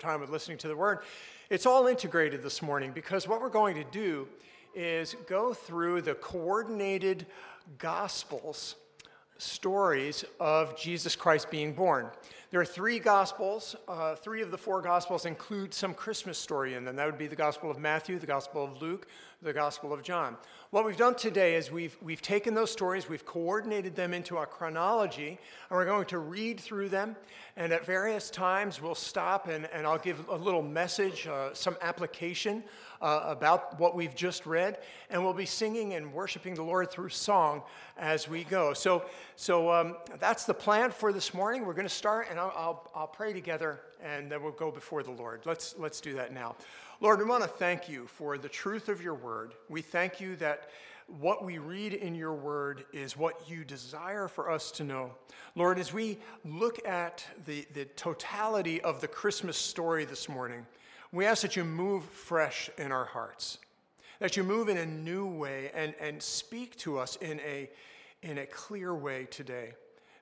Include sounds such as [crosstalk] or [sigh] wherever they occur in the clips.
time of listening to the word. It's all integrated this morning because what we're going to do is go through the coordinated gospels stories of Jesus Christ being born. There are three Gospels. Uh, three of the four Gospels include some Christmas story in them. That would be the Gospel of Matthew, the Gospel of Luke, the Gospel of John. What we've done today is we've, we've taken those stories, we've coordinated them into a chronology, and we're going to read through them. And at various times, we'll stop and, and I'll give a little message, uh, some application uh, about what we've just read, and we'll be singing and worshiping the Lord through song as we go. So, so um, that's the plan for this morning. We're going to start, and I'll, I'll, I'll pray together, and then we'll go before the Lord. Let's, let's do that now. Lord, we want to thank you for the truth of your word. We thank you that what we read in your word is what you desire for us to know. Lord, as we look at the, the totality of the Christmas story this morning, we ask that you move fresh in our hearts, that you move in a new way and, and speak to us in a, in a clear way today,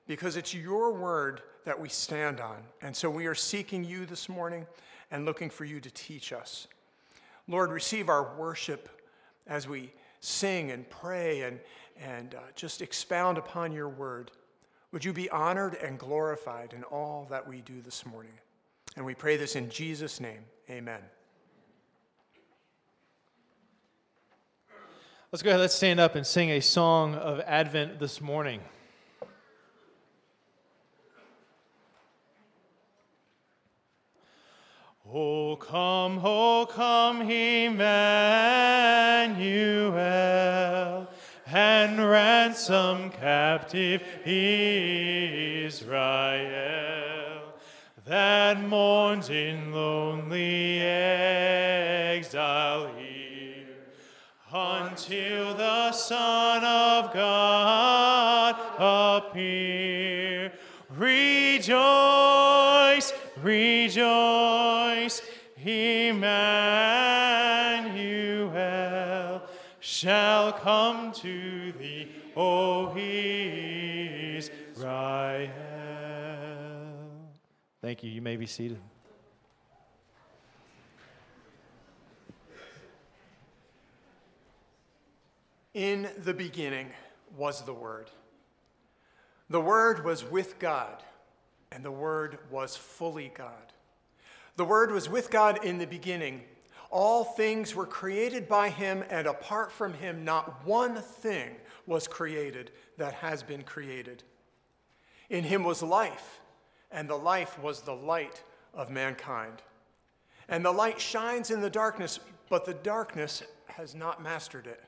because it's your word that we stand on. And so we are seeking you this morning and looking for you to teach us. Lord, receive our worship as we sing and pray and, and uh, just expound upon your word. Would you be honored and glorified in all that we do this morning? And we pray this in Jesus' name. Amen. Let's go ahead, let's stand up and sing a song of Advent this morning. Oh, come, oh, come, Emmanuel, and ransom captive Israel that mourns in lonely exile here until the Son of God appear. Rejoice, rejoice, Emmanuel shall come to thee, O Thank you. You may be seated. In the beginning was the Word. The Word was with God, and the Word was fully God. The Word was with God in the beginning. All things were created by Him, and apart from Him, not one thing was created that has been created. In Him was life and the life was the light of mankind. And the light shines in the darkness, but the darkness has not mastered it.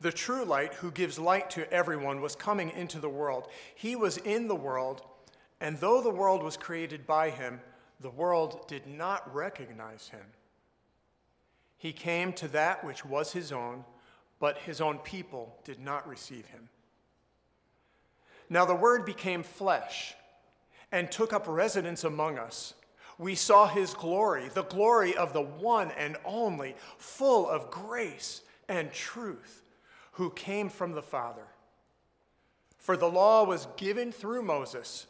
The true light, who gives light to everyone, was coming into the world. He was in the world, and though the world was created by him, the world did not recognize him. He came to that which was his own, but his own people did not receive him. Now the Word became flesh and took up residence among us. We saw his glory, the glory of the one and only, full of grace and truth, who came from the Father. For the law was given through Moses,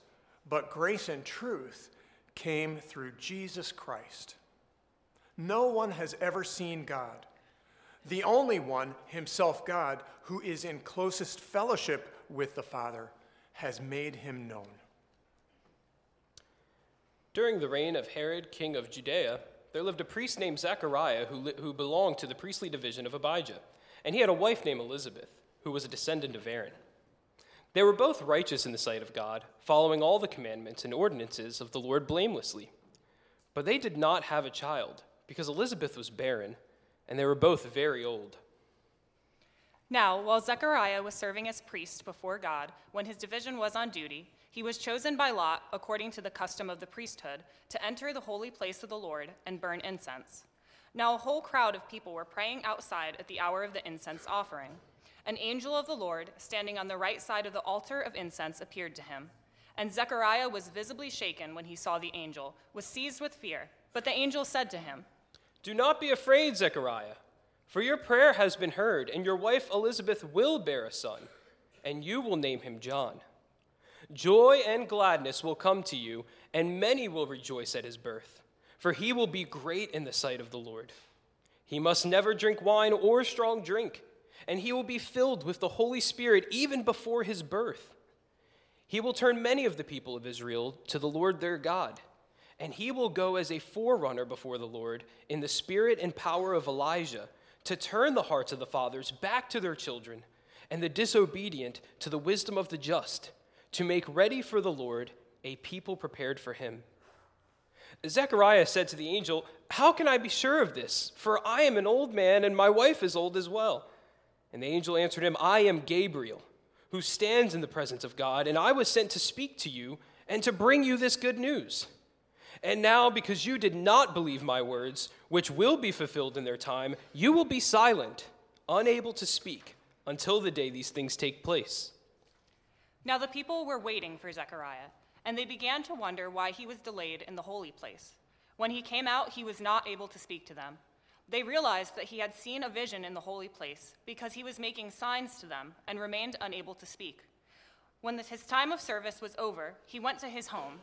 but grace and truth came through Jesus Christ. No one has ever seen God. The only one, himself God, who is in closest fellowship with the Father, has made him known. During the reign of Herod, king of Judea, there lived a priest named Zechariah who, li- who belonged to the priestly division of Abijah, and he had a wife named Elizabeth, who was a descendant of Aaron. They were both righteous in the sight of God, following all the commandments and ordinances of the Lord blamelessly. But they did not have a child, because Elizabeth was barren, and they were both very old. Now, while Zechariah was serving as priest before God, when his division was on duty, he was chosen by Lot, according to the custom of the priesthood, to enter the holy place of the Lord and burn incense. Now a whole crowd of people were praying outside at the hour of the incense offering. An angel of the Lord, standing on the right side of the altar of incense, appeared to him. And Zechariah was visibly shaken when he saw the angel, was seized with fear. But the angel said to him, Do not be afraid, Zechariah, for your prayer has been heard, and your wife Elizabeth will bear a son, and you will name him John. Joy and gladness will come to you, and many will rejoice at his birth. for he will be great in the sight of the Lord. He must never drink wine or strong drink, and he will be filled with the Holy Spirit even before his birth. He will turn many of the people of Israel to the Lord their God, and he will go as a forerunner before the Lord in the spirit and power of Elijah to turn the hearts of the fathers back to their children and the disobedient to the wisdom of the just, to make ready for the Lord a people prepared for him. Zechariah said to the angel, How can I be sure of this? For I am an old man, and my wife is old as well. And the angel answered him, I am Gabriel, who stands in the presence of God, and I was sent to speak to you and to bring you this good news. And now, because you did not believe my words, which will be fulfilled in their time, you will be silent, unable to speak, until the day these things take place. Now the people were waiting for Zechariah and they began to wonder why he was delayed in the holy place. When he came out, he was not able to speak to them. They realized that he had seen a vision in the holy place because he was making signs to them and remained unable to speak. When his time of service was over, he went to his home.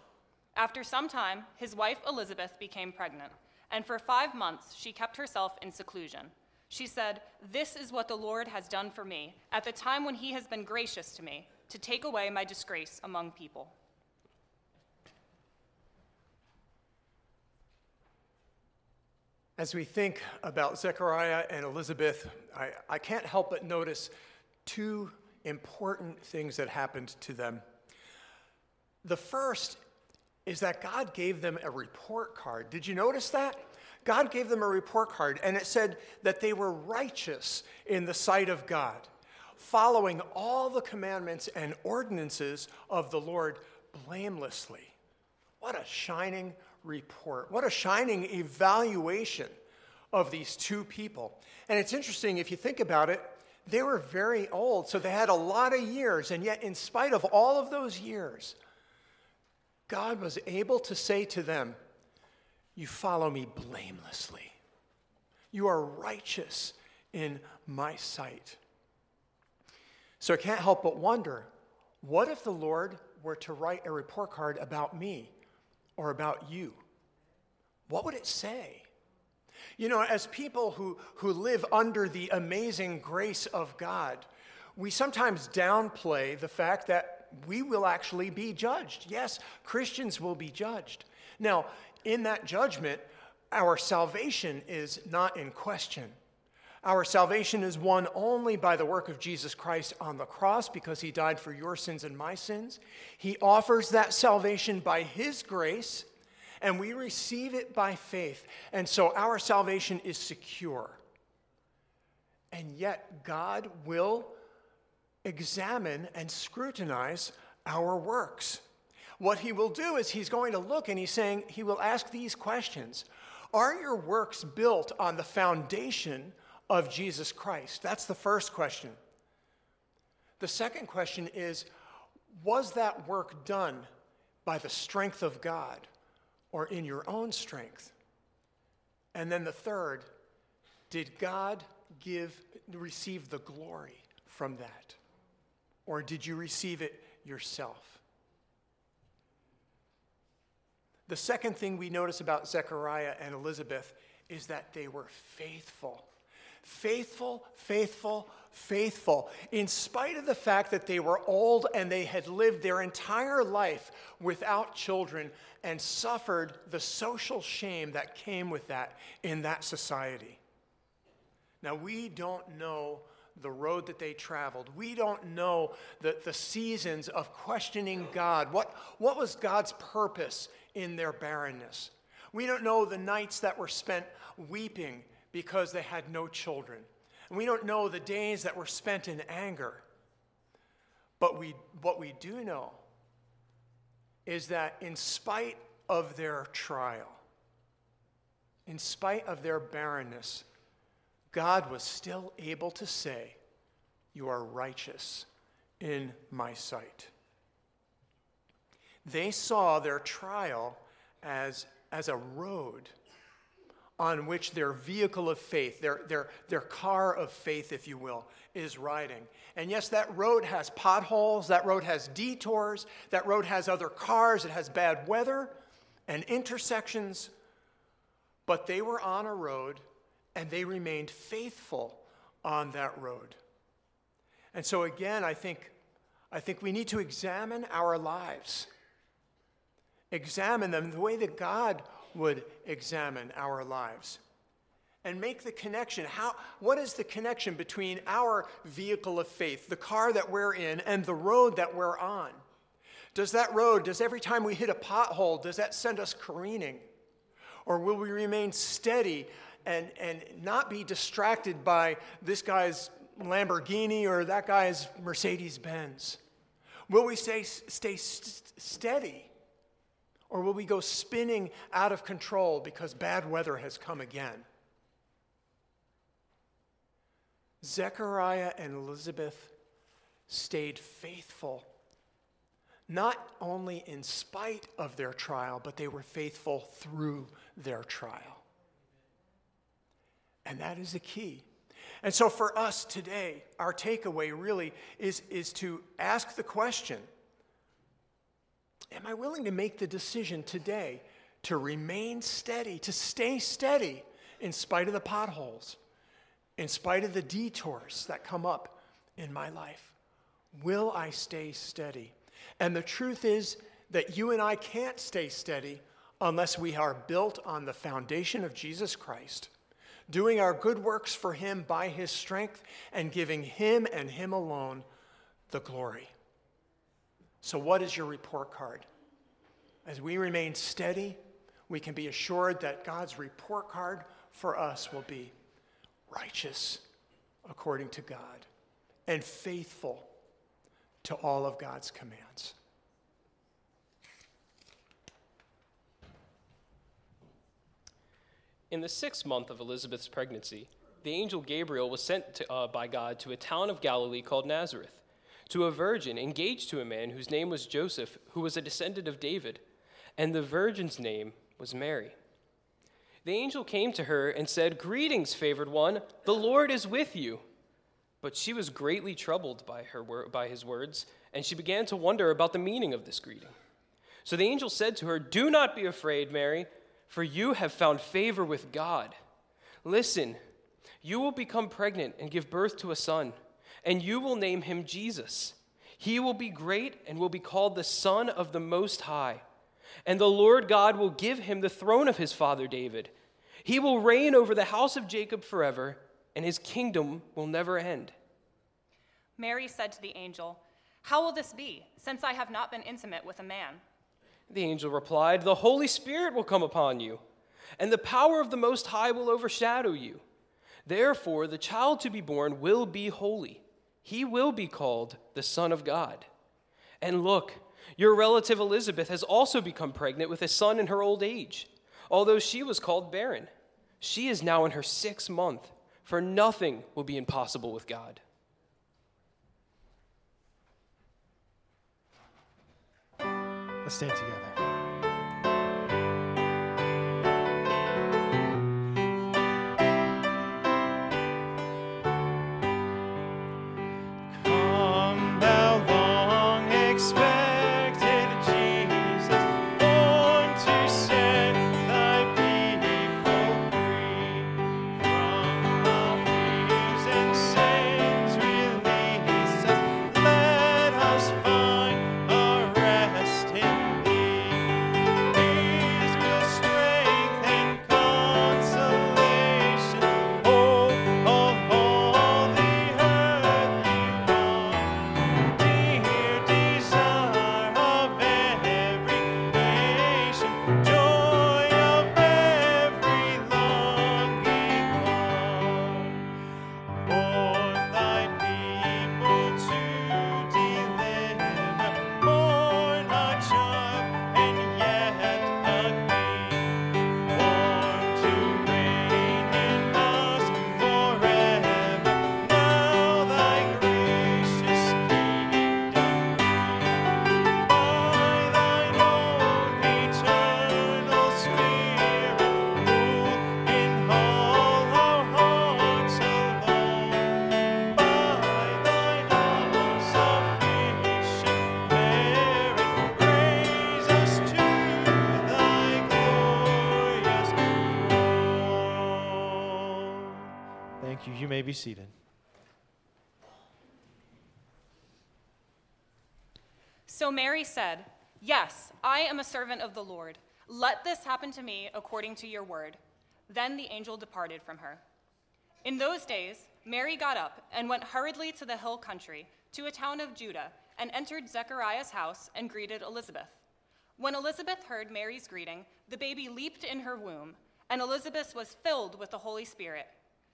After some time, his wife Elizabeth became pregnant, and for five months she kept herself in seclusion. She said, This is what the Lord has done for me at the time when he has been gracious to me, to take away my disgrace among people. As we think about Zechariah and Elizabeth, I, I can't help but notice two important things that happened to them. The first is that God gave them a report card. Did you notice that? God gave them a report card, and it said that they were righteous in the sight of God, following all the commandments and ordinances of the Lord blamelessly. What a shining report. What a shining evaluation of these two people. And it's interesting, if you think about it, they were very old, so they had a lot of years. And yet, in spite of all of those years, God was able to say to them, You follow me blamelessly. You are righteous in my sight. So I can't help but wonder what if the Lord were to write a report card about me? or about you? What would it say? You know, as people who, who live under the amazing grace of God, we sometimes downplay the fact that we will actually be judged. Yes, Christians will be judged. Now, in that judgment, our salvation is not in question. Our salvation is won only by the work of Jesus Christ on the cross because he died for your sins and my sins. He offers that salvation by his grace, and we receive it by faith. And so our salvation is secure. And yet, God will examine and scrutinize our works. What he will do is he's going to look and he's saying, he will ask these questions Are your works built on the foundation? Of Jesus Christ? That's the first question. The second question is Was that work done by the strength of God or in your own strength? And then the third, did God give receive the glory from that? Or did you receive it yourself? The second thing we notice about Zechariah and Elizabeth is that they were faithful faithful, faithful, faithful, in spite of the fact that they were old and they had lived their entire life without children and suffered the social shame that came with that in that society. Now, we don't know the road that they traveled. We don't know the, the seasons of questioning God. What, what was God's purpose in their barrenness? We don't know the nights that were spent weeping because they had no children. And we don't know the days that were spent in anger. But we, what we do know is that in spite of their trial, in spite of their barrenness, God was still able to say, You are righteous in my sight. They saw their trial as, as a road on which their vehicle of faith, their, their, their car of faith, if you will, is riding. And yes, that road has potholes, that road has detours, that road has other cars, it has bad weather and intersections, but they were on a road and they remained faithful on that road. And so, again, I think, I think we need to examine our lives, examine them the way that God would examine our lives and make the connection. How, what is the connection between our vehicle of faith, the car that we're in, and the road that we're on? Does that road, does every time we hit a pothole, does that send us careening? Or will we remain steady and, and not be distracted by this guy's Lamborghini or that guy's Mercedes Benz? Will we stay, stay st- steady? Or will we go spinning out of control because bad weather has come again? Zechariah and Elizabeth stayed faithful, not only in spite of their trial, but they were faithful through their trial. And that is the key. And so for us today, our takeaway really is, is to ask the question Am I willing to make the decision today to remain steady, to stay steady in spite of the potholes, in spite of the detours that come up in my life? Will I stay steady? And the truth is that you and I can't stay steady unless we are built on the foundation of Jesus Christ, doing our good works for Him by His strength and giving Him and Him alone the glory. So, what is your report card? As we remain steady, we can be assured that God's report card for us will be righteous according to God and faithful to all of God's commands. In the sixth month of Elizabeth's pregnancy, the angel Gabriel was sent to, uh, by God to a town of Galilee called Nazareth, to a virgin engaged to a man whose name was Joseph, who was a descendant of David, and the virgin's name was Mary. The angel came to her and said, Greetings, favored one, the Lord is with you. But she was greatly troubled by, her, by his words, and she began to wonder about the meaning of this greeting. So the angel said to her, Do not be afraid, Mary for you have found favor with God. Listen, you will become pregnant and give birth to a son, and you will name him Jesus. He will be great and will be called the Son of the Most High. And the Lord God will give him the throne of his father David. He will reign over the house of Jacob forever, and his kingdom will never end. Mary said to the angel, How will this be, since I have not been intimate with a man? The angel replied, The Holy Spirit will come upon you, and the power of the Most High will overshadow you. Therefore, the child to be born will be holy. He will be called the Son of God. And look, your relative Elizabeth has also become pregnant with a son in her old age, although she was called barren. She is now in her sixth month, for nothing will be impossible with God. Let's stand together. May be seated. So Mary said, Yes, I am a servant of the Lord. Let this happen to me according to your word. Then the angel departed from her. In those days, Mary got up and went hurriedly to the hill country, to a town of Judah, and entered Zechariah's house and greeted Elizabeth. When Elizabeth heard Mary's greeting, the baby leaped in her womb, and Elizabeth was filled with the Holy Spirit.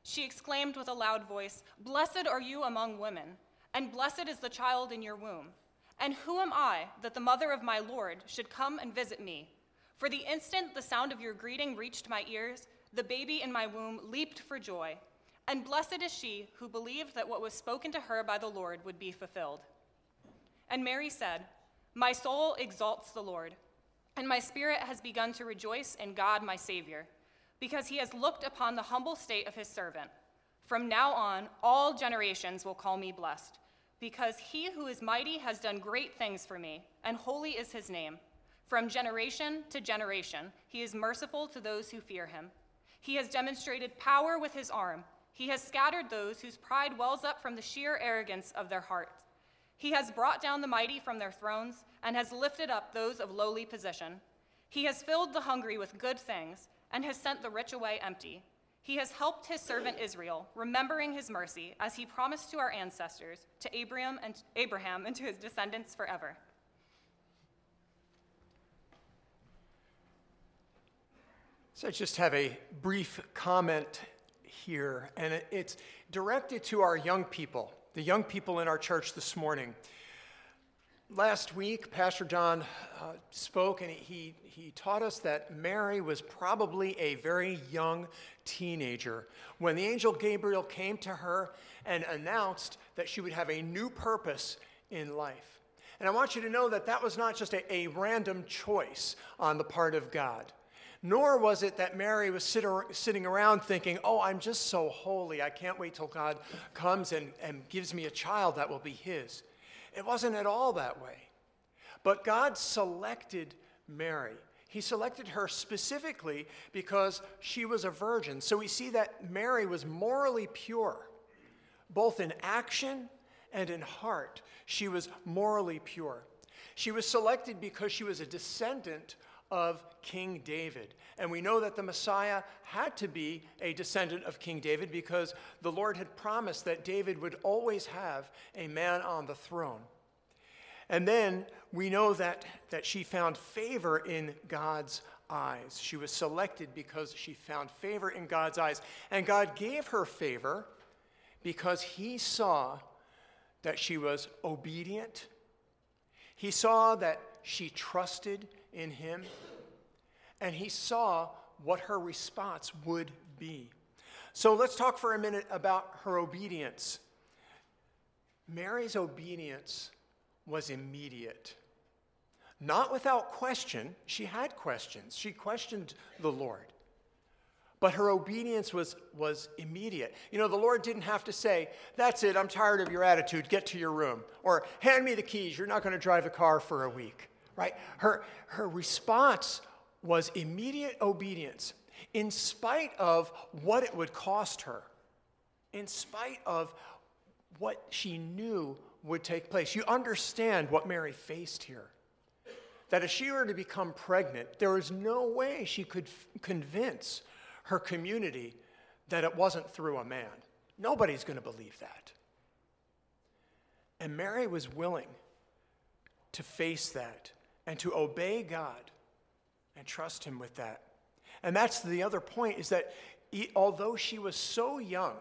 She exclaimed with a loud voice, Blessed are you among women, and blessed is the child in your womb. And who am I that the mother of my Lord should come and visit me? For the instant the sound of your greeting reached my ears, the baby in my womb leaped for joy. And blessed is she who believed that what was spoken to her by the Lord would be fulfilled. And Mary said, My soul exalts the Lord, and my spirit has begun to rejoice in God my Savior, because he has looked upon the humble state of his servant. From now on, all generations will call me blessed because he who is mighty has done great things for me, and holy is his name. From generation to generation, he is merciful to those who fear him. He has demonstrated power with his arm. He has scattered those whose pride wells up from the sheer arrogance of their hearts. He has brought down the mighty from their thrones and has lifted up those of lowly position. He has filled the hungry with good things and has sent the rich away empty. He has helped his servant Israel, remembering his mercy, as he promised to our ancestors, to Abraham and, Abraham and to his descendants forever. So I just have a brief comment here, and it's directed to our young people, the young people in our church this morning. Last week, Pastor John uh, spoke and he, he taught us that Mary was probably a very young teenager when the angel Gabriel came to her and announced that she would have a new purpose in life. And I want you to know that that was not just a, a random choice on the part of God. Nor was it that Mary was sit ar- sitting around thinking, oh, I'm just so holy. I can't wait till God comes and, and gives me a child that will be his. It wasn't at all that way. But God selected Mary. He selected her specifically because she was a virgin. So we see that Mary was morally pure, both in action and in heart. She was morally pure. She was selected because she was a descendant of King David. And we know that the Messiah had to be a descendant of King David because the Lord had promised that David would always have a man on the throne. And then we know that, that she found favor in God's eyes. She was selected because she found favor in God's eyes. And God gave her favor because he saw that she was obedient. He saw that she trusted in him, and he saw what her response would be. So let's talk for a minute about her obedience. Mary's obedience was immediate. Not without question, she had questions. She questioned the Lord. But her obedience was, was immediate. You know, the Lord didn't have to say, That's it, I'm tired of your attitude, get to your room. Or, Hand me the keys, you're not going to drive the car for a week right? Her, her response was immediate obedience in spite of what it would cost her, in spite of what she knew would take place. You understand what Mary faced here. That if she were to become pregnant, there was no way she could f- convince her community that it wasn't through a man. Nobody's going to believe that. And Mary was willing to face that and to obey God and trust Him with that. And that's the other point is that although she was so young,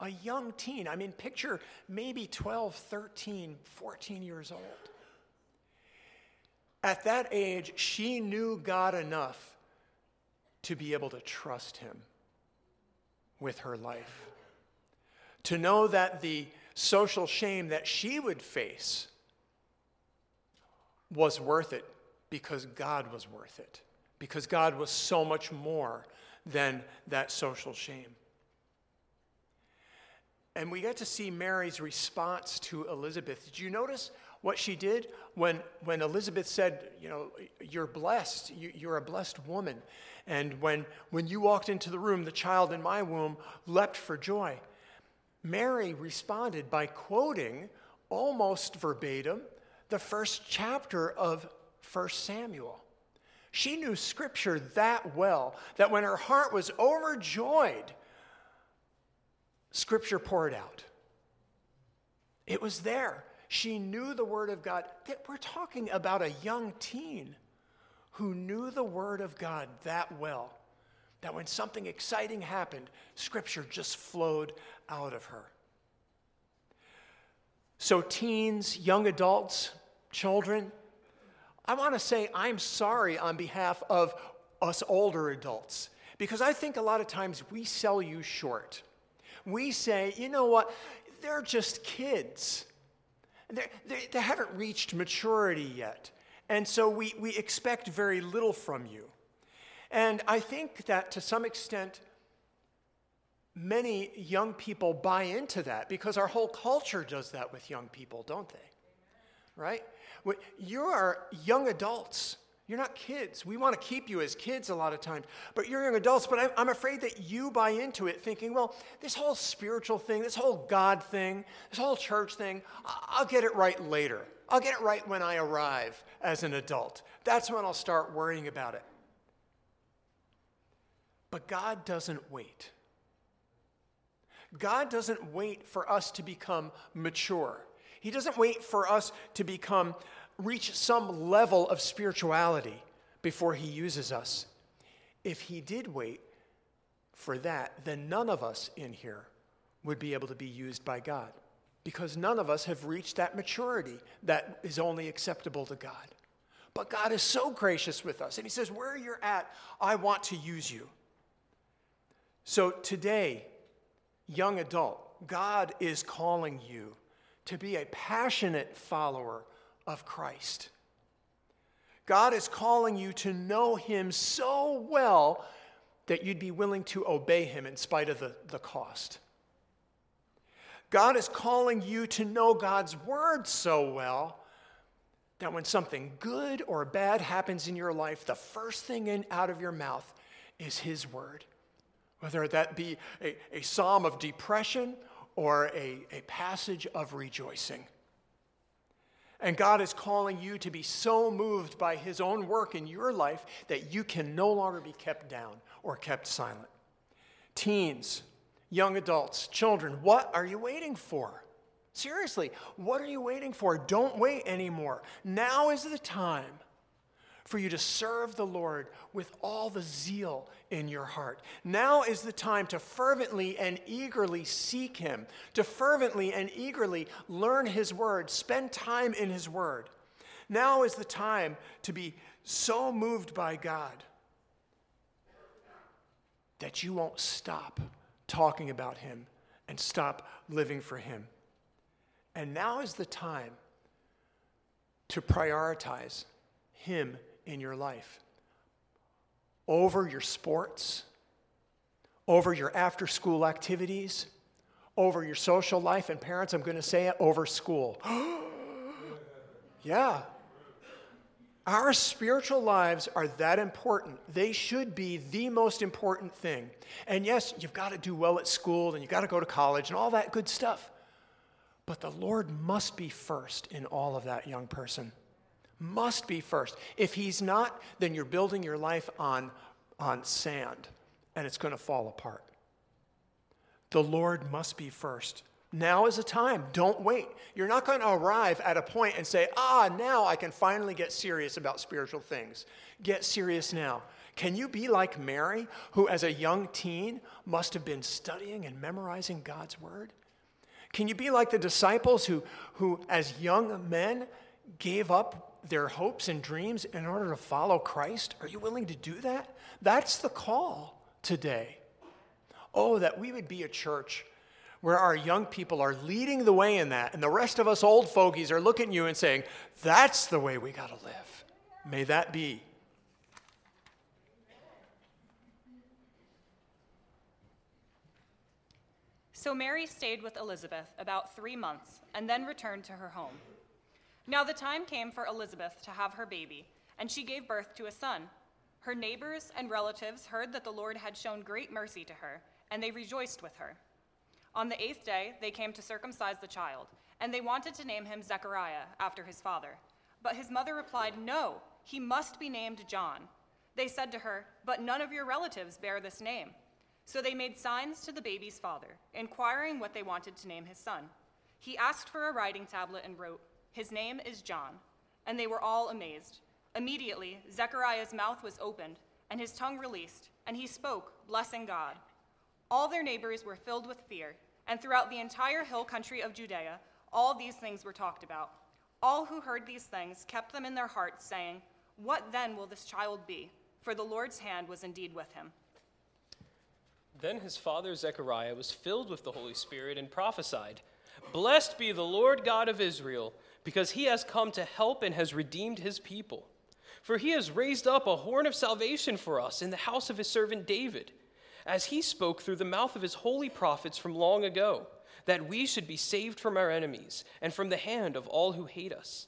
a young teen, I mean, picture maybe 12, 13, 14 years old. At that age, she knew God enough to be able to trust Him with her life. To know that the social shame that she would face was worth it because God was worth it, because God was so much more than that social shame. And we get to see Mary's response to Elizabeth. Did you notice what she did when, when Elizabeth said, You know, you're blessed, you, are a blessed woman? And when, when you walked into the room, the child in my womb leapt for joy. Mary responded by quoting almost verbatim the first chapter of 1 Samuel. She knew scripture that well that when her heart was overjoyed, scripture poured out. It was there. She knew the word of God. We're talking about a young teen who knew the word of God that well that when something exciting happened, scripture just flowed out of her. So, teens, young adults, children, I want to say I'm sorry on behalf of us older adults because I think a lot of times we sell you short. We say, you know what, they're just kids. They're, they, they haven't reached maturity yet. And so we, we expect very little from you. And I think that to some extent, many young people buy into that because our whole culture does that with young people, don't they? Right? You are young adults. You're not kids. We want to keep you as kids a lot of times, but you're young adults. But I'm afraid that you buy into it thinking, well, this whole spiritual thing, this whole God thing, this whole church thing, I'll get it right later. I'll get it right when I arrive as an adult. That's when I'll start worrying about it. But God doesn't wait. God doesn't wait for us to become mature. He doesn't wait for us to become reach some level of spirituality before he uses us. If he did wait for that, then none of us in here would be able to be used by God because none of us have reached that maturity that is only acceptable to God. But God is so gracious with us, and He says, Where you're at, I want to use you. So today, young adult, God is calling you to be a passionate follower of Christ. God is calling you to know Him so well that you'd be willing to obey Him in spite of the, the cost. God is calling you to know God's Word so well that when something good or bad happens in your life, the first thing in, out of your mouth is His Word. Whether that be a, a psalm of depression or a, a passage of rejoicing. And God is calling you to be so moved by His own work in your life that you can no longer be kept down or kept silent. Teens, young adults, children, what are you waiting for? Seriously, what are you waiting for? Don't wait anymore. Now is the time for you to serve the Lord with all the zeal in your heart. Now is the time to fervently and eagerly seek Him, to fervently and eagerly learn His Word, spend time in His Word. Now is the time to be so moved by God that you won't stop talking about Him and stop living for Him. And now is the time to prioritize Him in your life over your sports, over your after school activities, over your social life, and parents, I'm going to say it, over school. [gasps] yeah. Our spiritual lives are that important. They should be the most important thing. And yes, you've got to do well at school and you've got to go to college and all that good stuff. But the Lord must be first in all of that, young person must be first. If he's not, then you're building your life on, on sand and it's going to fall apart. The Lord must be first. Now is the time. Don't wait. You're not going to arrive at a point and say, ah, now I can finally get serious about spiritual things. Get serious now. Can you be like Mary, who as a young teen must have been studying and memorizing God's word? Can you be like the disciples who, who as young men, gave up their hopes and dreams in order to follow Christ? Are you willing to do that? That's the call today. Oh, that we would be a church where our young people are leading the way in that, and the rest of us old fogies are looking at you and saying, That's the way we got to live. May that be. So Mary stayed with Elizabeth about three months and then returned to her home. Now the time came for Elizabeth to have her baby, and she gave birth to a son. Her neighbors and relatives heard that the Lord had shown great mercy to her, and they rejoiced with her. On the eighth day, they came to circumcise the child, and they wanted to name him Zechariah after his father. But his mother replied, No, he must be named John. They said to her, But none of your relatives bear this name. So they made signs to the baby's father, inquiring what they wanted to name his son. He asked for a writing tablet and wrote, His name is John. And they were all amazed. Immediately, Zechariah's mouth was opened, and his tongue released, and he spoke, blessing God. All their neighbors were filled with fear, and throughout the entire hill country of Judea, all these things were talked about. All who heard these things kept them in their hearts, saying, What then will this child be? For the Lord's hand was indeed with him. Then his father Zechariah was filled with the Holy Spirit and prophesied, Blessed be the Lord God of Israel, because he has come to help and has redeemed his people. For he has raised up a horn of salvation for us in the house of his servant David, as he spoke through the mouth of his holy prophets from long ago, that we should be saved from our enemies and from the hand of all who hate us.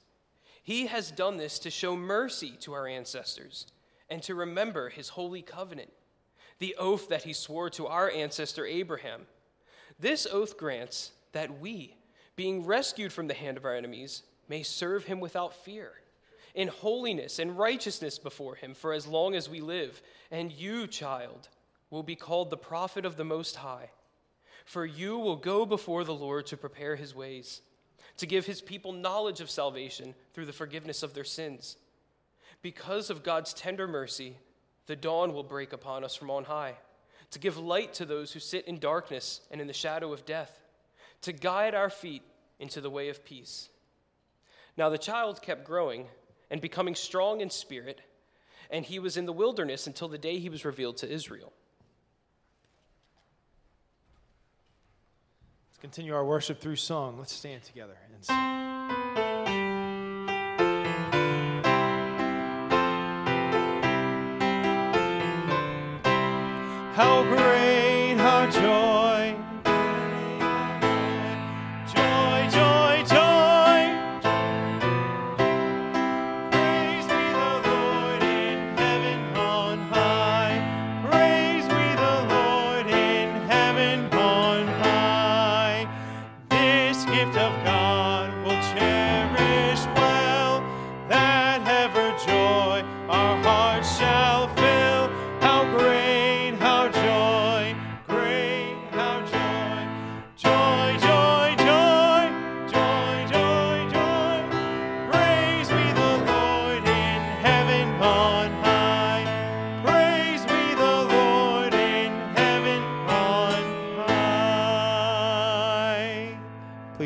He has done this to show mercy to our ancestors and to remember his holy covenant, the oath that he swore to our ancestor Abraham. This oath grants that we, being rescued from the hand of our enemies, may serve him without fear in holiness and righteousness before him for as long as we live. And you, child, will be called the prophet of the Most High. For you will go before the Lord to prepare his ways, to give his people knowledge of salvation through the forgiveness of their sins. Because of God's tender mercy, the dawn will break upon us from on high, to give light to those who sit in darkness and in the shadow of death, to guide our feet into the way of peace. Now the child kept growing and becoming strong in spirit, and he was in the wilderness until the day he was revealed to Israel. Let's continue our worship through song. Let's stand together and sing.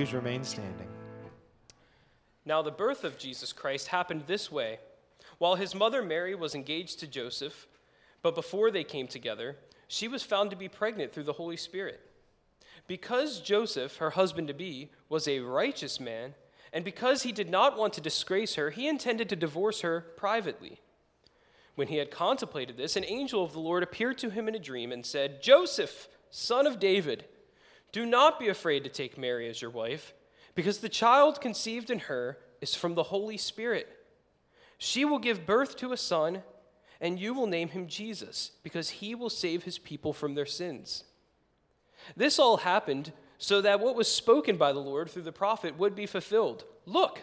Please remain standing. Now, the birth of Jesus Christ happened this way. While his mother Mary was engaged to Joseph, but before they came together, she was found to be pregnant through the Holy Spirit. Because Joseph, her husband to be, was a righteous man, and because he did not want to disgrace her, he intended to divorce her privately. When he had contemplated this, an angel of the Lord appeared to him in a dream and said, Joseph, son of David, do not be afraid to take Mary as your wife, because the child conceived in her is from the Holy Spirit. She will give birth to a son, and you will name him Jesus, because he will save his people from their sins. This all happened so that what was spoken by the Lord through the prophet would be fulfilled. Look,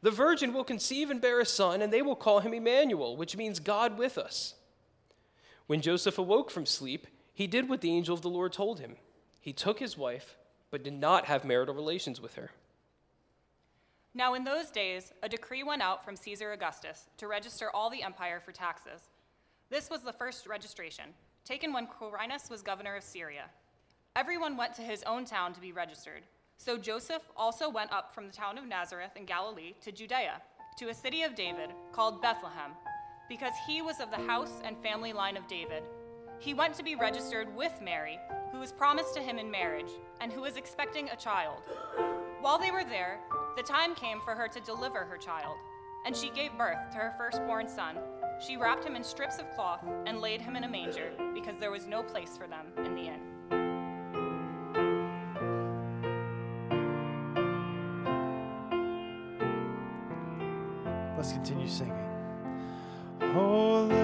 the virgin will conceive and bear a son, and they will call him Emmanuel, which means God with us. When Joseph awoke from sleep, he did what the angel of the Lord told him. He took his wife, but did not have marital relations with her. Now, in those days, a decree went out from Caesar Augustus to register all the empire for taxes. This was the first registration, taken when Quirinus was governor of Syria. Everyone went to his own town to be registered. So Joseph also went up from the town of Nazareth in Galilee to Judea, to a city of David called Bethlehem, because he was of the house and family line of David. He went to be registered with Mary, was promised to him in marriage, and who was expecting a child. While they were there, the time came for her to deliver her child, and she gave birth to her firstborn son. She wrapped him in strips of cloth and laid him in a manger, because there was no place for them in the inn. Let's continue singing. Oh,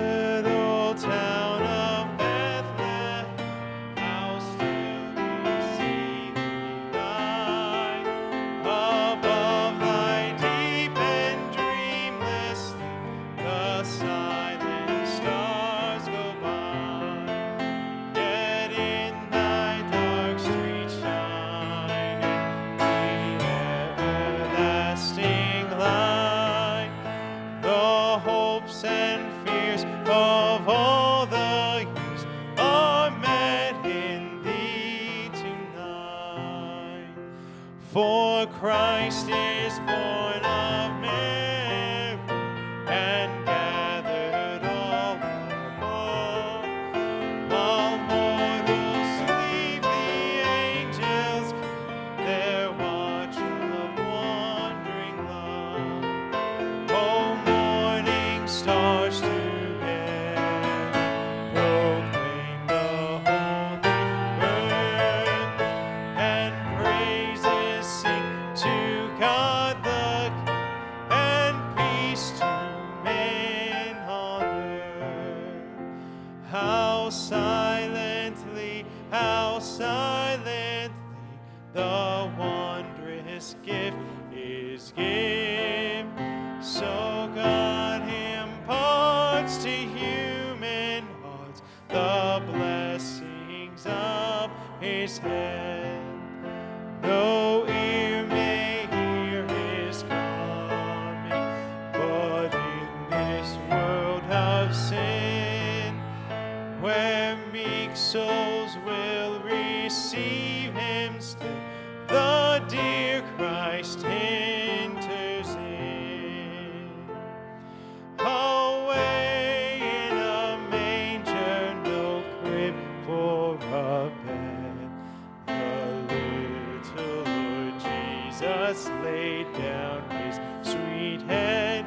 down his sweet head.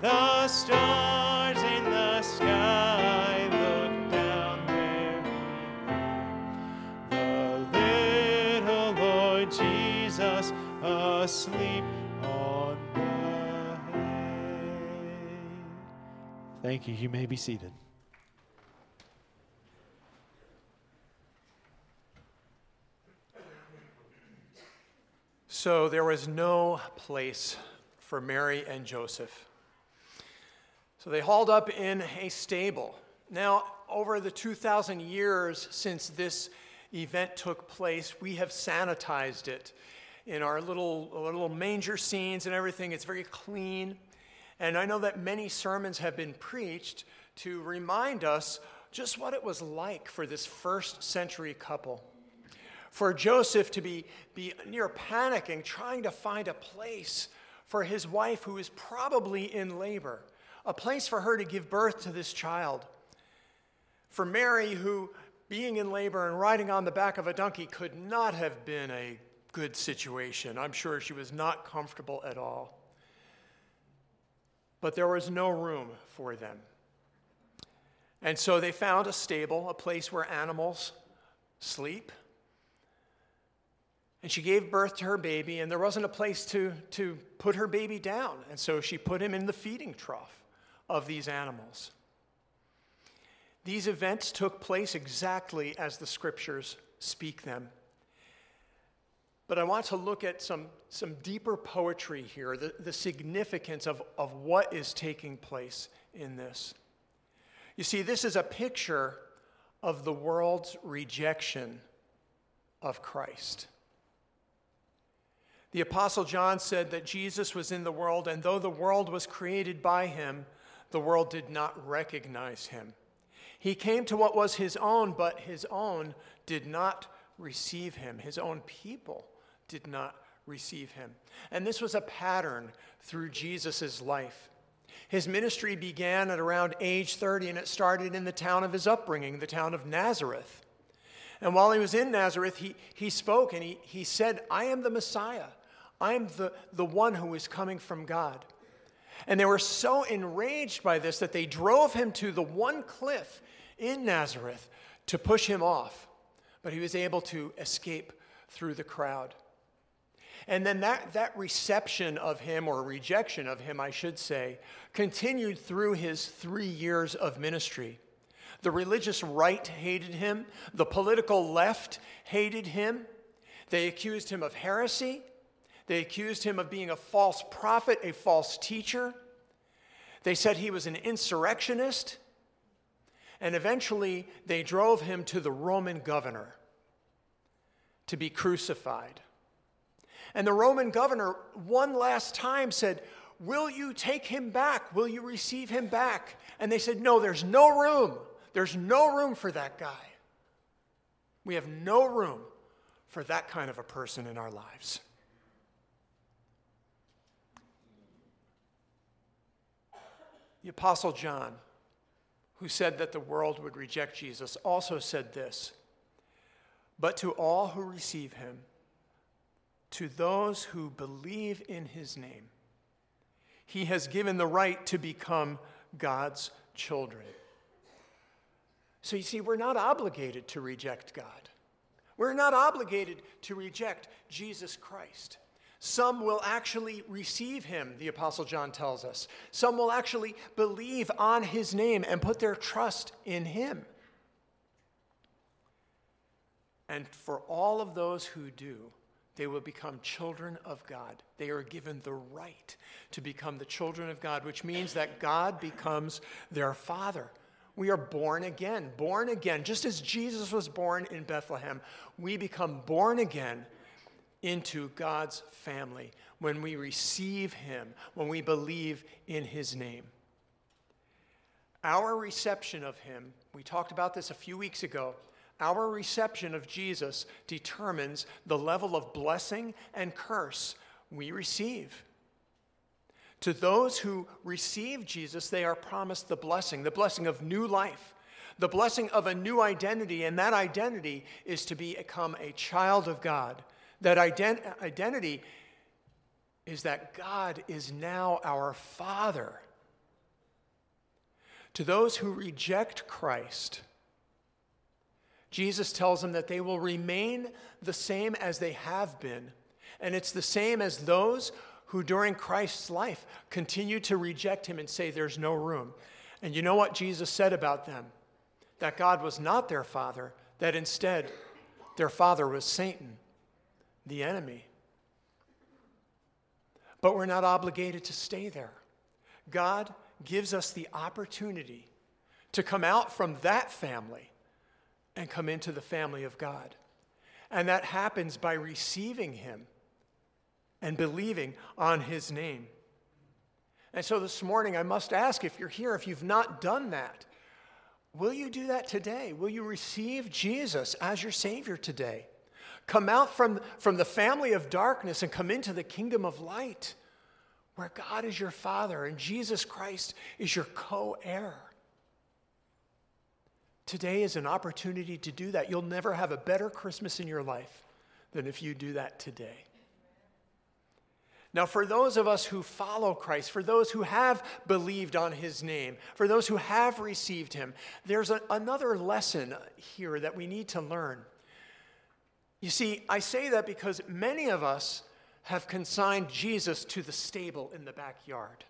The stars in the sky. The little Lord Jesus asleep on the. Thank you. You may be seated. So there was no place for Mary and Joseph. So they hauled up in a stable. Now, over the 2,000 years since this event took place, we have sanitized it in our little, little manger scenes and everything. It's very clean. And I know that many sermons have been preached to remind us just what it was like for this first century couple for Joseph to be, be near panicking, trying to find a place for his wife who is probably in labor, a place for her to give birth to this child. For Mary, who being in labor and riding on the back of a donkey could not have been a good situation. I'm sure she was not comfortable at all. But there was no room for them. And so they found a stable, a place where animals sleep. And she gave birth to her baby, and there wasn't a place to, to put her baby down. And so she put him in the feeding trough of these animals. These events took place exactly as the scriptures speak them. But I want to look at some, some deeper poetry here, the, the significance of, of what is taking place in this. You see, this is a picture of the world's rejection of Christ. The Apostle John said that Jesus was in the world, and though the world was created by him, the world did not recognize him. He came to what was his own, but his own did not receive him. His own people did not receive him. And this was a pattern through Jesus' life. His ministry began at around age 30, and it started in the town of his upbringing, the town of Nazareth. And while he was in Nazareth, he, he spoke and he, he said, I am the Messiah. I am the, the one who is coming from God. And they were so enraged by this that they drove him to the one cliff in Nazareth to push him off. But he was able to escape through the crowd. And then that, that reception of him, or rejection of him, I should say, continued through his three years of ministry. The religious right hated him, the political left hated him. They accused him of heresy, they accused him of being a false prophet, a false teacher. They said he was an insurrectionist. And eventually, they drove him to the Roman governor to be crucified. And the Roman governor, one last time, said, Will you take him back? Will you receive him back? And they said, No, there's no room. There's no room for that guy. We have no room for that kind of a person in our lives. The Apostle John, who said that the world would reject Jesus, also said this But to all who receive him, to those who believe in his name, he has given the right to become God's children. So you see, we're not obligated to reject God. We're not obligated to reject Jesus Christ. Some will actually receive him, the Apostle John tells us. Some will actually believe on his name and put their trust in him. And for all of those who do, they will become children of God. They are given the right to become the children of God, which means that God becomes their father. We are born again, born again. Just as Jesus was born in Bethlehem, we become born again into God's family when we receive Him, when we believe in His name. Our reception of Him, we talked about this a few weeks ago, our reception of Jesus determines the level of blessing and curse we receive. To those who receive Jesus, they are promised the blessing, the blessing of new life, the blessing of a new identity, and that identity is to become a child of God. That ident- identity is that God is now our Father. To those who reject Christ, Jesus tells them that they will remain the same as they have been. And it's the same as those who during Christ's life continue to reject him and say, There's no room. And you know what Jesus said about them? That God was not their father, that instead their father was Satan, the enemy. But we're not obligated to stay there. God gives us the opportunity to come out from that family and come into the family of God. And that happens by receiving Him and believing on his name. And so this morning, I must ask if you're here, if you've not done that, will you do that today? Will you receive Jesus as your Savior today? Come out from, from the family of darkness and come into the kingdom of light, where God is your Father and Jesus Christ is your co heir. Today is an opportunity to do that. You'll never have a better Christmas in your life than if you do that today. Now, for those of us who follow Christ, for those who have believed on his name, for those who have received him, there's a, another lesson here that we need to learn. You see, I say that because many of us have consigned Jesus to the stable in the backyard.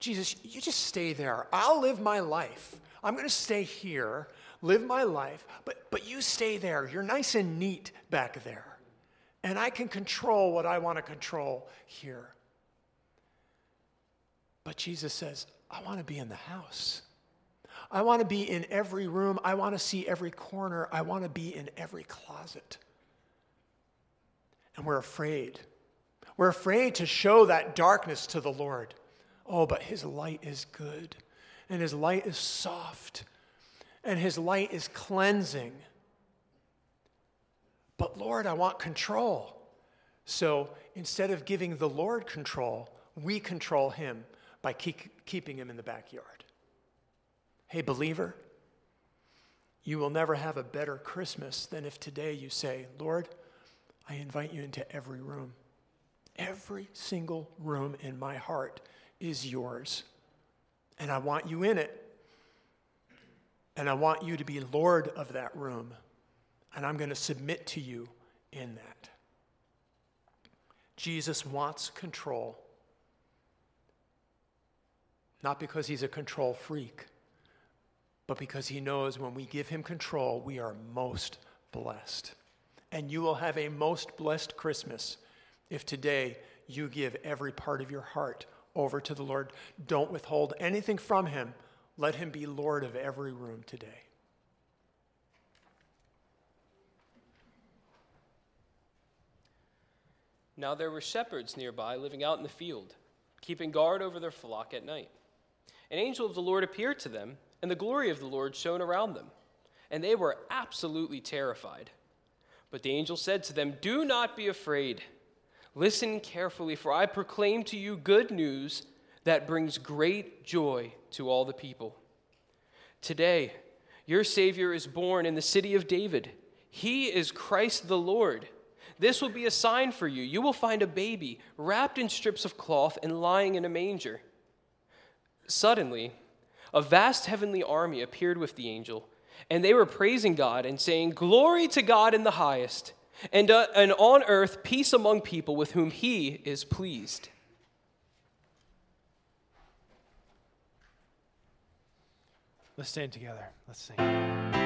Jesus, you just stay there. I'll live my life. I'm going to stay here, live my life, but, but you stay there. You're nice and neat back there and I can control what I want to control here. But Jesus says, I want to be in the house. I want to be in every room. I want to see every corner. I want to be in every closet. And we're afraid. We're afraid to show that darkness to the Lord. Oh, but His light is good, and His light is soft, and His light is cleansing. But Lord, I want control. So instead of giving the Lord control, we control him by keep, keeping him in the backyard. Hey, believer, you will never have a better Christmas than if today you say, Lord, I invite you into every room. Every single room in my heart is yours. And I want you in it. And I want you to be Lord of that room and I'm going to submit to you in that. Jesus wants control, not because he's a control freak, but because he knows when we give him control, we are most blessed. And you will have a most blessed Christmas if today you give every part of your heart over to the Lord. Don't withhold anything from him. Let him be Lord of every room today. Now there were shepherds nearby living out in the field, keeping guard over their flock at night. An angel of the Lord appeared to them, and the glory of the Lord shone around them, and they were absolutely terrified. But the angel said to them, Do not be afraid. Listen carefully, for I proclaim to you good news that brings great joy to all the people. Today, your Savior is born in the city of David. He is Christ the Lord. This will be a sign for you. You will find a baby wrapped in strips of cloth and lying in a manger. Suddenly, a vast heavenly army appeared with the angel, and they were praising God and saying, Glory to God in the highest, and, uh, and on earth peace among people with whom he is pleased. Let's stand together. Let's sing.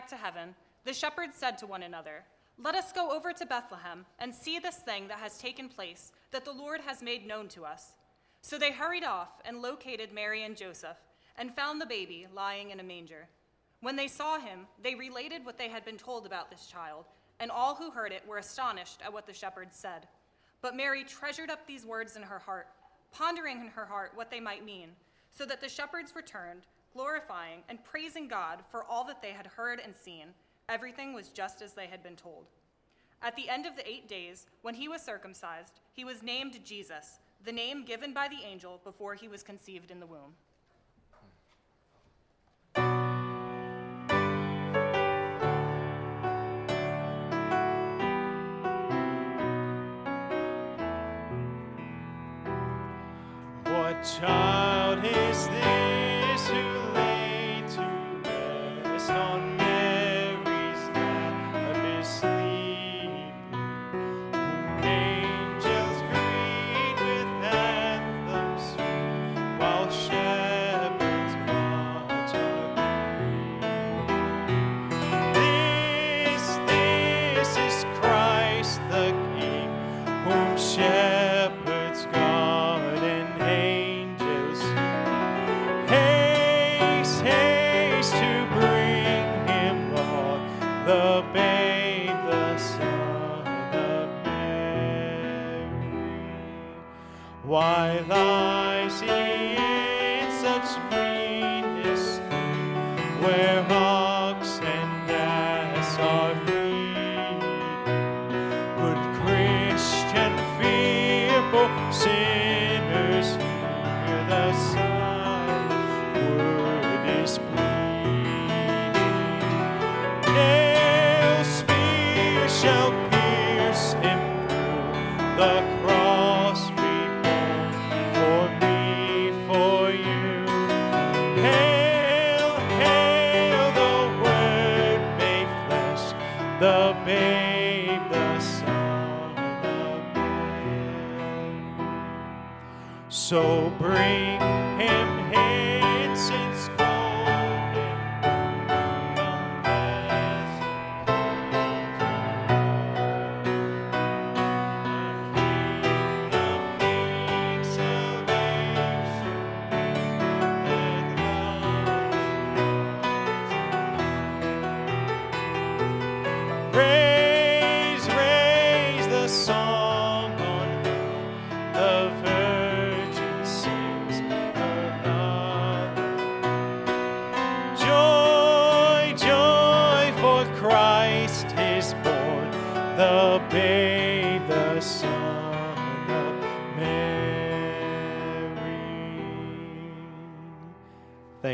Back to heaven, the shepherds said to one another, Let us go over to Bethlehem and see this thing that has taken place, that the Lord has made known to us. So they hurried off and located Mary and Joseph and found the baby lying in a manger. When they saw him, they related what they had been told about this child, and all who heard it were astonished at what the shepherds said. But Mary treasured up these words in her heart, pondering in her heart what they might mean, so that the shepherds returned, glorifying and praising God for all that they had heard and seen. Everything was just as they had been told. At the end of the eight days, when he was circumcised, he was named Jesus, the name given by the angel before he was conceived in the womb. What child is this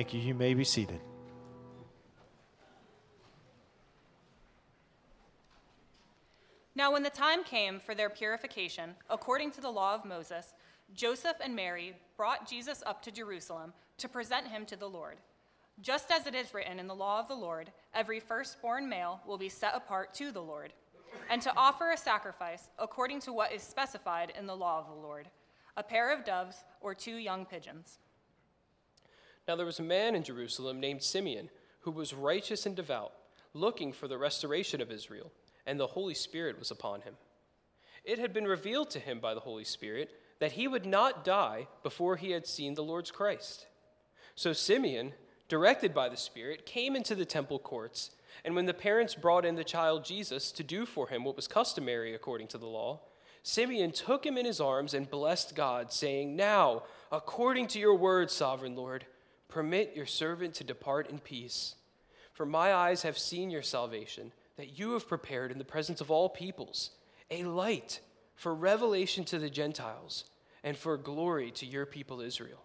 Thank you. You may be seated. Now, when the time came for their purification, according to the law of Moses, Joseph and Mary brought Jesus up to Jerusalem to present him to the Lord. Just as it is written in the law of the Lord, every firstborn male will be set apart to the Lord, and to offer a sacrifice according to what is specified in the law of the Lord a pair of doves or two young pigeons. Now there was a man in Jerusalem named Simeon who was righteous and devout, looking for the restoration of Israel, and the Holy Spirit was upon him. It had been revealed to him by the Holy Spirit that he would not die before he had seen the Lord's Christ. So Simeon, directed by the Spirit, came into the temple courts, and when the parents brought in the child Jesus to do for him what was customary according to the law, Simeon took him in his arms and blessed God, saying, Now, according to your word, sovereign Lord, permit your servant to depart in peace. For my eyes have seen your salvation, that you have prepared in the presence of all peoples a light for revelation to the Gentiles and for glory to your people Israel.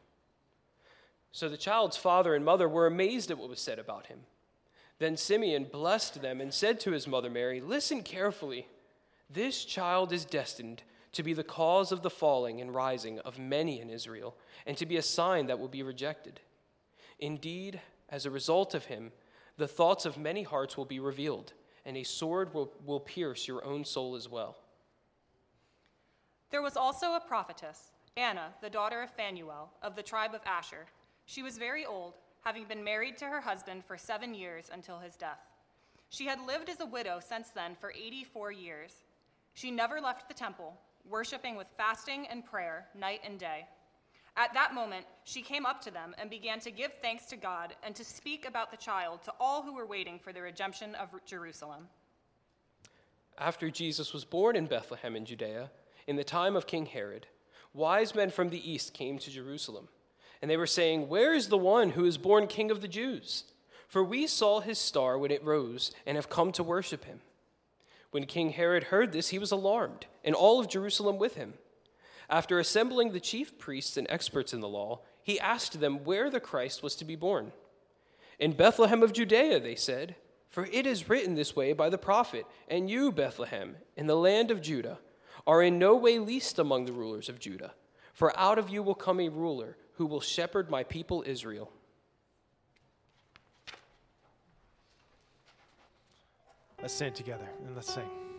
So the child's father and mother were amazed at what was said about him. Then Simeon blessed them and said to his mother Mary, Listen carefully. This child is destined to be the cause of the falling and rising of many in Israel, and to be a sign that will be rejected. Indeed, as a result of him, the thoughts of many hearts will be revealed, and a sword will, will pierce your own soul as well. There was also a prophetess, Anna, the daughter of Phanuel, of the tribe of Asher. She was very old, having been married to her husband for seven years until his death. She had lived as a widow since then for 84 years. She never left the temple, worshiping with fasting and prayer night and day. At that moment, she came up to them and began to give thanks to God and to speak about the child to all who were waiting for the redemption of Jerusalem. After Jesus was born in Bethlehem in Judea, in the time of King Herod, wise men from the east came to Jerusalem, and they were saying, Where is the one who is born king of the Jews? For we saw his star when it rose and have come to worship him. When King Herod heard this, he was alarmed, and all of Jerusalem with him. After assembling the chief priests and experts in the law, he asked them where the Christ was to be born. In Bethlehem of Judea, they said, for it is written this way by the prophet, and you, Bethlehem, in the land of Judah, are in no way least among the rulers of Judah, for out of you will come a ruler who will shepherd my people Israel. Let's stand together and let's sing.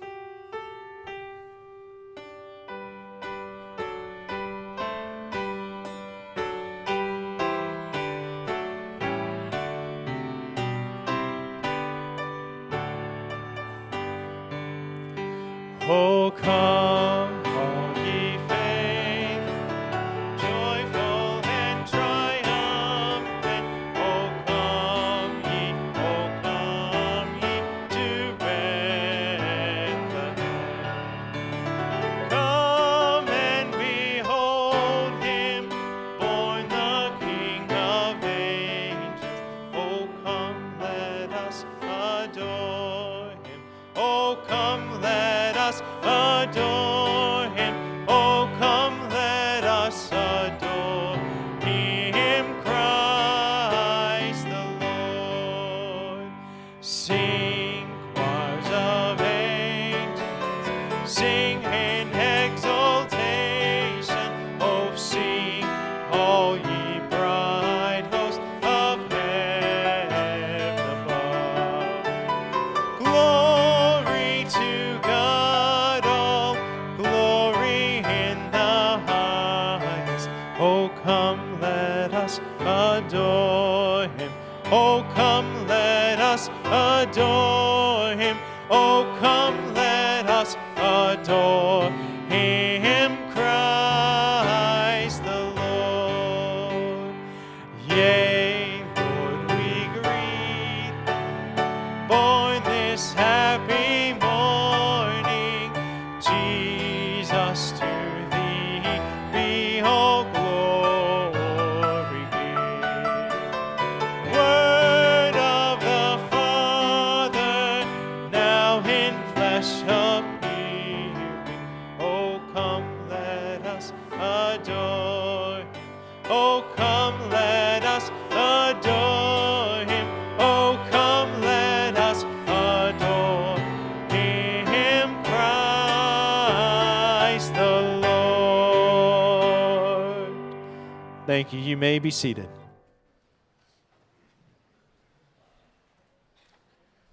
Be seated.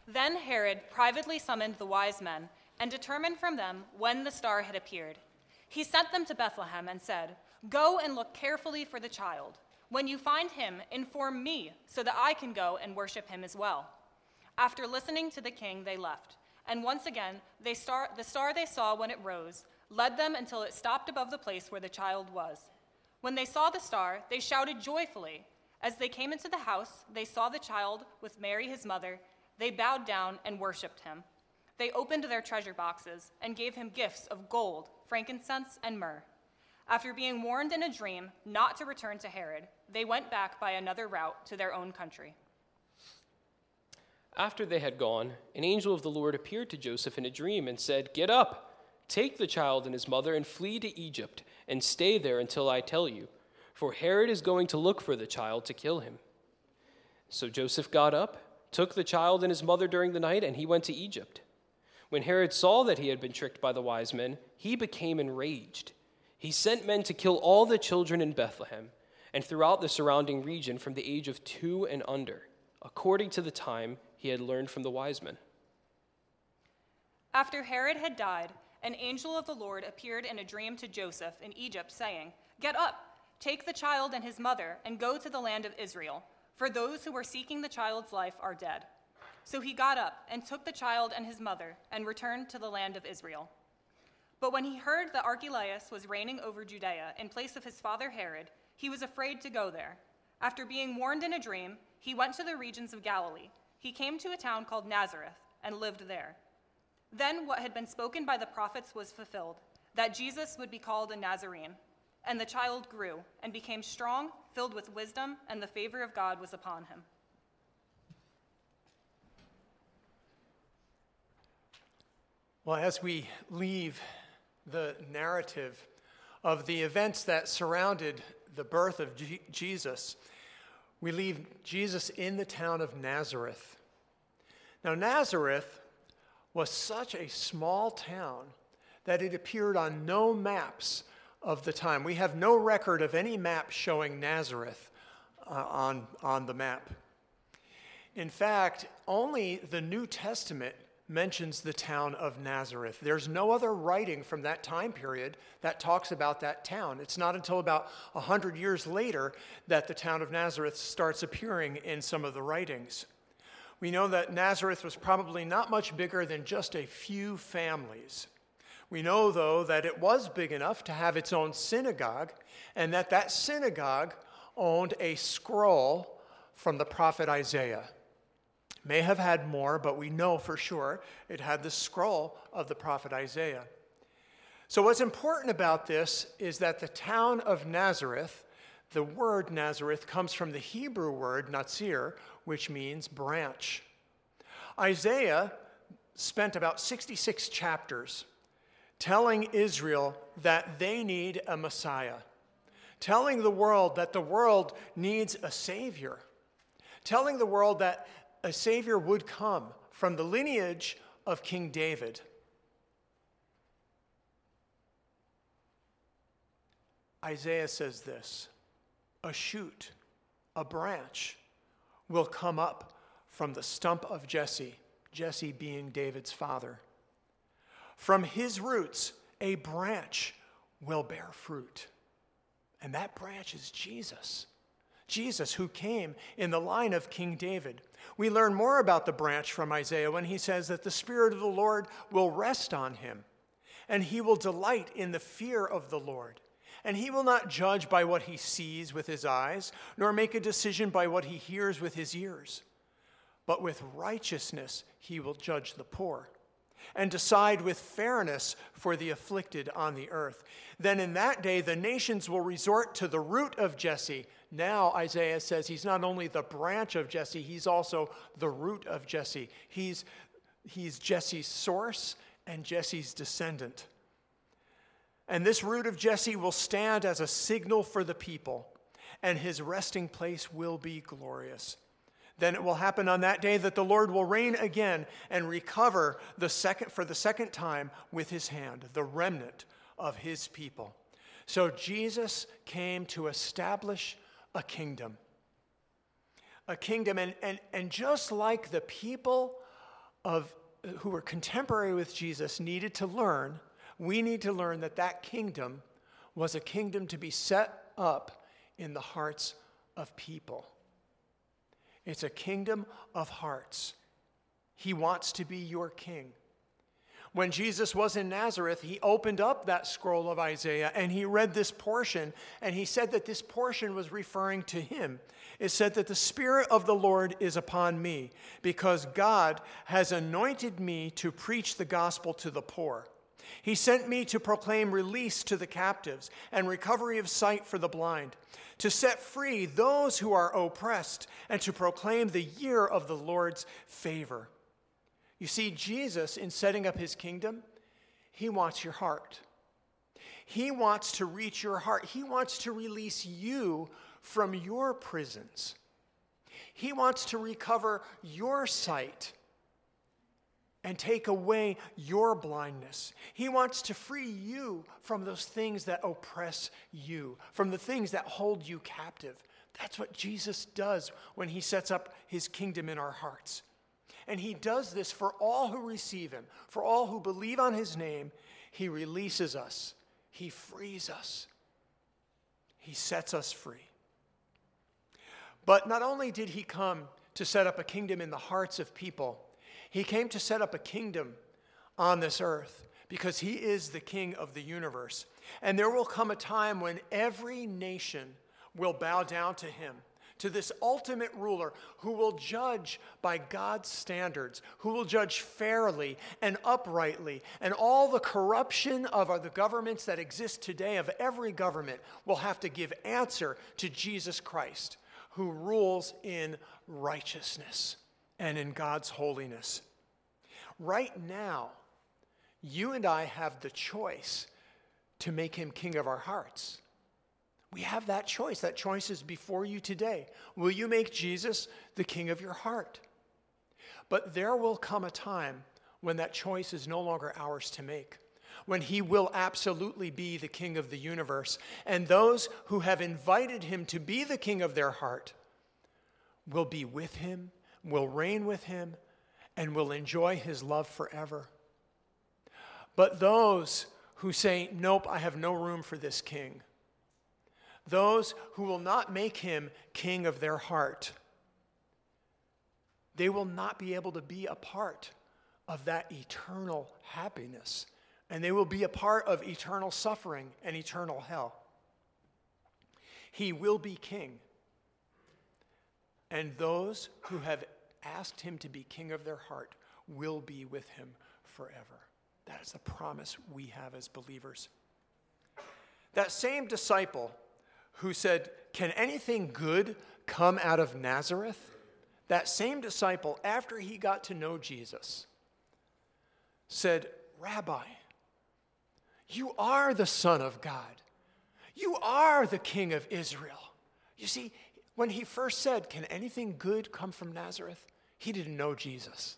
Then Herod privately summoned the wise men and determined from them when the star had appeared. He sent them to Bethlehem and said, Go and look carefully for the child. When you find him, inform me so that I can go and worship him as well. After listening to the king, they left. And once again, star, the star they saw when it rose led them until it stopped above the place where the child was. When they saw the star, they shouted joyfully. As they came into the house, they saw the child with Mary his mother. They bowed down and worshiped him. They opened their treasure boxes and gave him gifts of gold, frankincense, and myrrh. After being warned in a dream not to return to Herod, they went back by another route to their own country. After they had gone, an angel of the Lord appeared to Joseph in a dream and said, Get up, take the child and his mother, and flee to Egypt, and stay there until I tell you, for Herod is going to look for the child to kill him. So Joseph got up, took the child and his mother during the night, and he went to Egypt. When Herod saw that he had been tricked by the wise men, he became enraged. He sent men to kill all the children in Bethlehem and throughout the surrounding region from the age of two and under, according to the time he had learned from the wise men. After Herod had died, an angel of the Lord appeared in a dream to Joseph in Egypt, saying, Get up, take the child and his mother, and go to the land of Israel, for those who were seeking the child's life are dead. So he got up and took the child and his mother and returned to the land of Israel. But when he heard that Archelaus was reigning over Judea in place of his father Herod, he was afraid to go there. After being warned in a dream, he went to the regions of Galilee. He came to a town called Nazareth and lived there. Then what had been spoken by the prophets was fulfilled that Jesus would be called a Nazarene. And the child grew and became strong, filled with wisdom, and the favor of God was upon him. Well, as we leave the narrative of the events that surrounded the birth of G- Jesus, we leave Jesus in the town of Nazareth. Now, Nazareth was such a small town that it appeared on no maps of the time. We have no record of any map showing Nazareth uh, on, on the map. In fact, only the New Testament mentions the town of Nazareth. There's no other writing from that time period that talks about that town. It's not until about 100 years later that the town of Nazareth starts appearing in some of the writings. We know that Nazareth was probably not much bigger than just a few families. We know, though, that it was big enough to have its own synagogue, and that that synagogue owned a scroll from the prophet Isaiah. May have had more, but we know for sure it had the scroll of the prophet Isaiah. So, what's important about this is that the town of Nazareth, the word Nazareth comes from the Hebrew word Nazir, which means branch. Isaiah spent about 66 chapters telling Israel that they need a Messiah, telling the world that the world needs a Savior, telling the world that a Savior would come from the lineage of King David. Isaiah says this a shoot, a branch, will come up from the stump of Jesse, Jesse being David's father. From his roots, a branch will bear fruit. And that branch is Jesus. Jesus, who came in the line of King David. We learn more about the branch from Isaiah when he says that the Spirit of the Lord will rest on him, and he will delight in the fear of the Lord. And he will not judge by what he sees with his eyes, nor make a decision by what he hears with his ears. But with righteousness he will judge the poor and decide with fairness for the afflicted on the earth. Then in that day the nations will resort to the root of Jesse. Now Isaiah says he's not only the branch of Jesse, he's also the root of Jesse. He's, he's Jesse's source and Jesse's descendant. And this root of Jesse will stand as a signal for the people, and his resting place will be glorious. Then it will happen on that day that the Lord will reign again and recover the second for the second time with his hand the remnant of his people. So Jesus came to establish a kingdom. A kingdom and, and, and just like the people of who were contemporary with Jesus needed to learn, we need to learn that that kingdom was a kingdom to be set up in the hearts of people. It's a kingdom of hearts. He wants to be your king. When Jesus was in Nazareth, he opened up that scroll of Isaiah and he read this portion, and he said that this portion was referring to him. It said that the Spirit of the Lord is upon me because God has anointed me to preach the gospel to the poor. He sent me to proclaim release to the captives and recovery of sight for the blind, to set free those who are oppressed, and to proclaim the year of the Lord's favor. You see, Jesus, in setting up his kingdom, he wants your heart. He wants to reach your heart. He wants to release you from your prisons. He wants to recover your sight and take away your blindness. He wants to free you from those things that oppress you, from the things that hold you captive. That's what Jesus does when he sets up his kingdom in our hearts. And he does this for all who receive him, for all who believe on his name. He releases us, he frees us, he sets us free. But not only did he come to set up a kingdom in the hearts of people, he came to set up a kingdom on this earth because he is the king of the universe. And there will come a time when every nation will bow down to him, to this ultimate ruler who will judge by God's standards, who will judge fairly and uprightly. And all the corruption of the governments that exist today, of every government, will have to give answer to Jesus Christ, who rules in righteousness and in God's holiness. Right now, you and I have the choice to make him king of our hearts. We have that choice. That choice is before you today. Will you make Jesus the king of your heart? But there will come a time when that choice is no longer ours to make, when he will absolutely be the king of the universe. And those who have invited him to be the king of their heart will be with him will reign with him, and will enjoy his love forever. But those who say, Nope, I have no room for this king, those who will not make him king of their heart, they will not be able to be a part of that eternal happiness. And they will be a part of eternal suffering and eternal hell. He will be king and those who have asked him to be king of their heart will be with him forever. That is the promise we have as believers. That same disciple who said, Can anything good come out of Nazareth? That same disciple, after he got to know Jesus, said, Rabbi, you are the Son of God. You are the King of Israel. You see, when he first said, Can anything good come from Nazareth? He didn't know Jesus.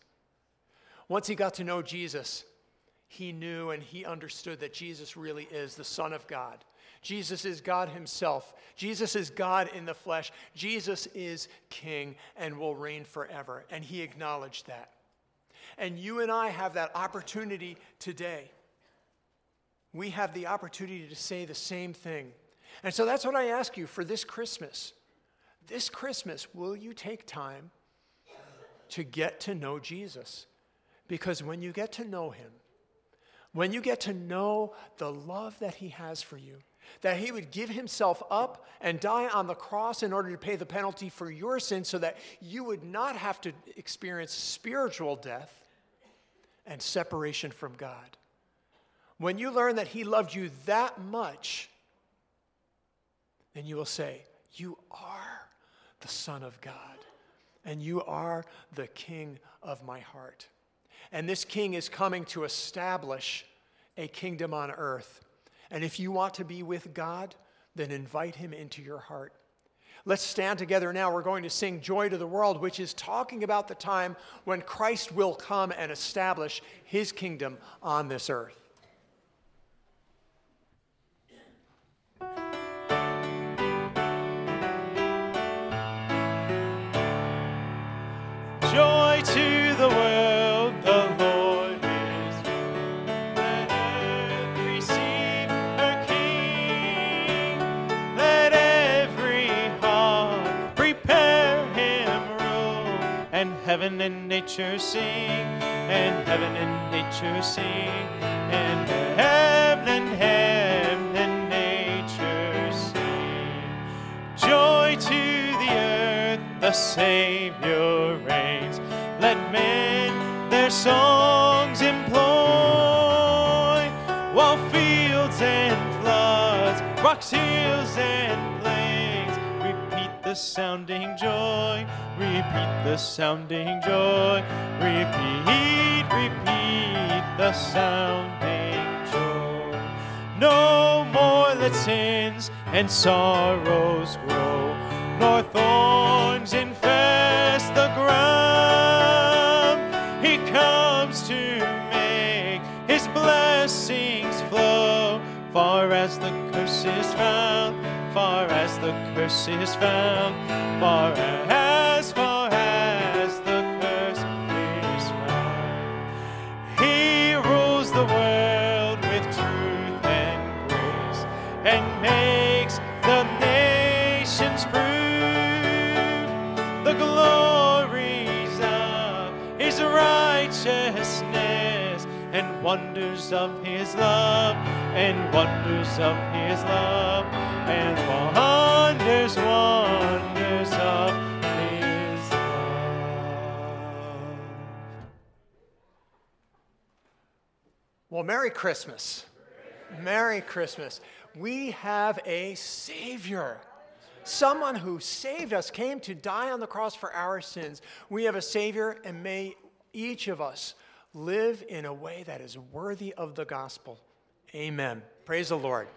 Once he got to know Jesus, he knew and he understood that Jesus really is the Son of God. Jesus is God Himself. Jesus is God in the flesh. Jesus is King and will reign forever. And He acknowledged that. And you and I have that opportunity today. We have the opportunity to say the same thing And so that's what I ask you for this Christmas. This Christmas, will you take time to get to know Jesus? Because when you get to know him, when you get to know the love that he has for you, that he would give himself up and die on the cross in order to pay the penalty for your sins so that you would not have to experience spiritual death and separation from God. When you learn that he loved you that much, then you will say, You are the Son of God, and you are the King of my heart. And this King is coming to establish a kingdom on earth. And if you want to be with God, then invite him into your heart. Let's stand together now. We're going to sing Joy to the World, which is talking about the time when Christ will come and establish his kingdom on this earth. Heaven and nature sing, and heaven and nature sing, and heaven and heaven and nature sing. Joy to the earth, the Savior reigns. Let men their songs employ, while fields and floods, rocks, hills, and plains repeat the sounding joy, repeat the sounding joy, repeat, repeat the sounding joy. No more let sins and sorrows grow, nor thorns infest the ground. He comes to make his blessings flow, far as the curse is found, far as the curse is found, far as, far as the curse is found. He rules the world with truth and grace and makes the nations prove the glories of his righteousness and wonders of his love and wonders of his love and wonders, wonders of his love. Well, Merry Christmas. Merry Christmas. We have a Savior. Someone who saved us, came to die on the cross for our sins. We have a Savior, and may each of us live in a way that is worthy of the gospel. Amen. Praise the Lord.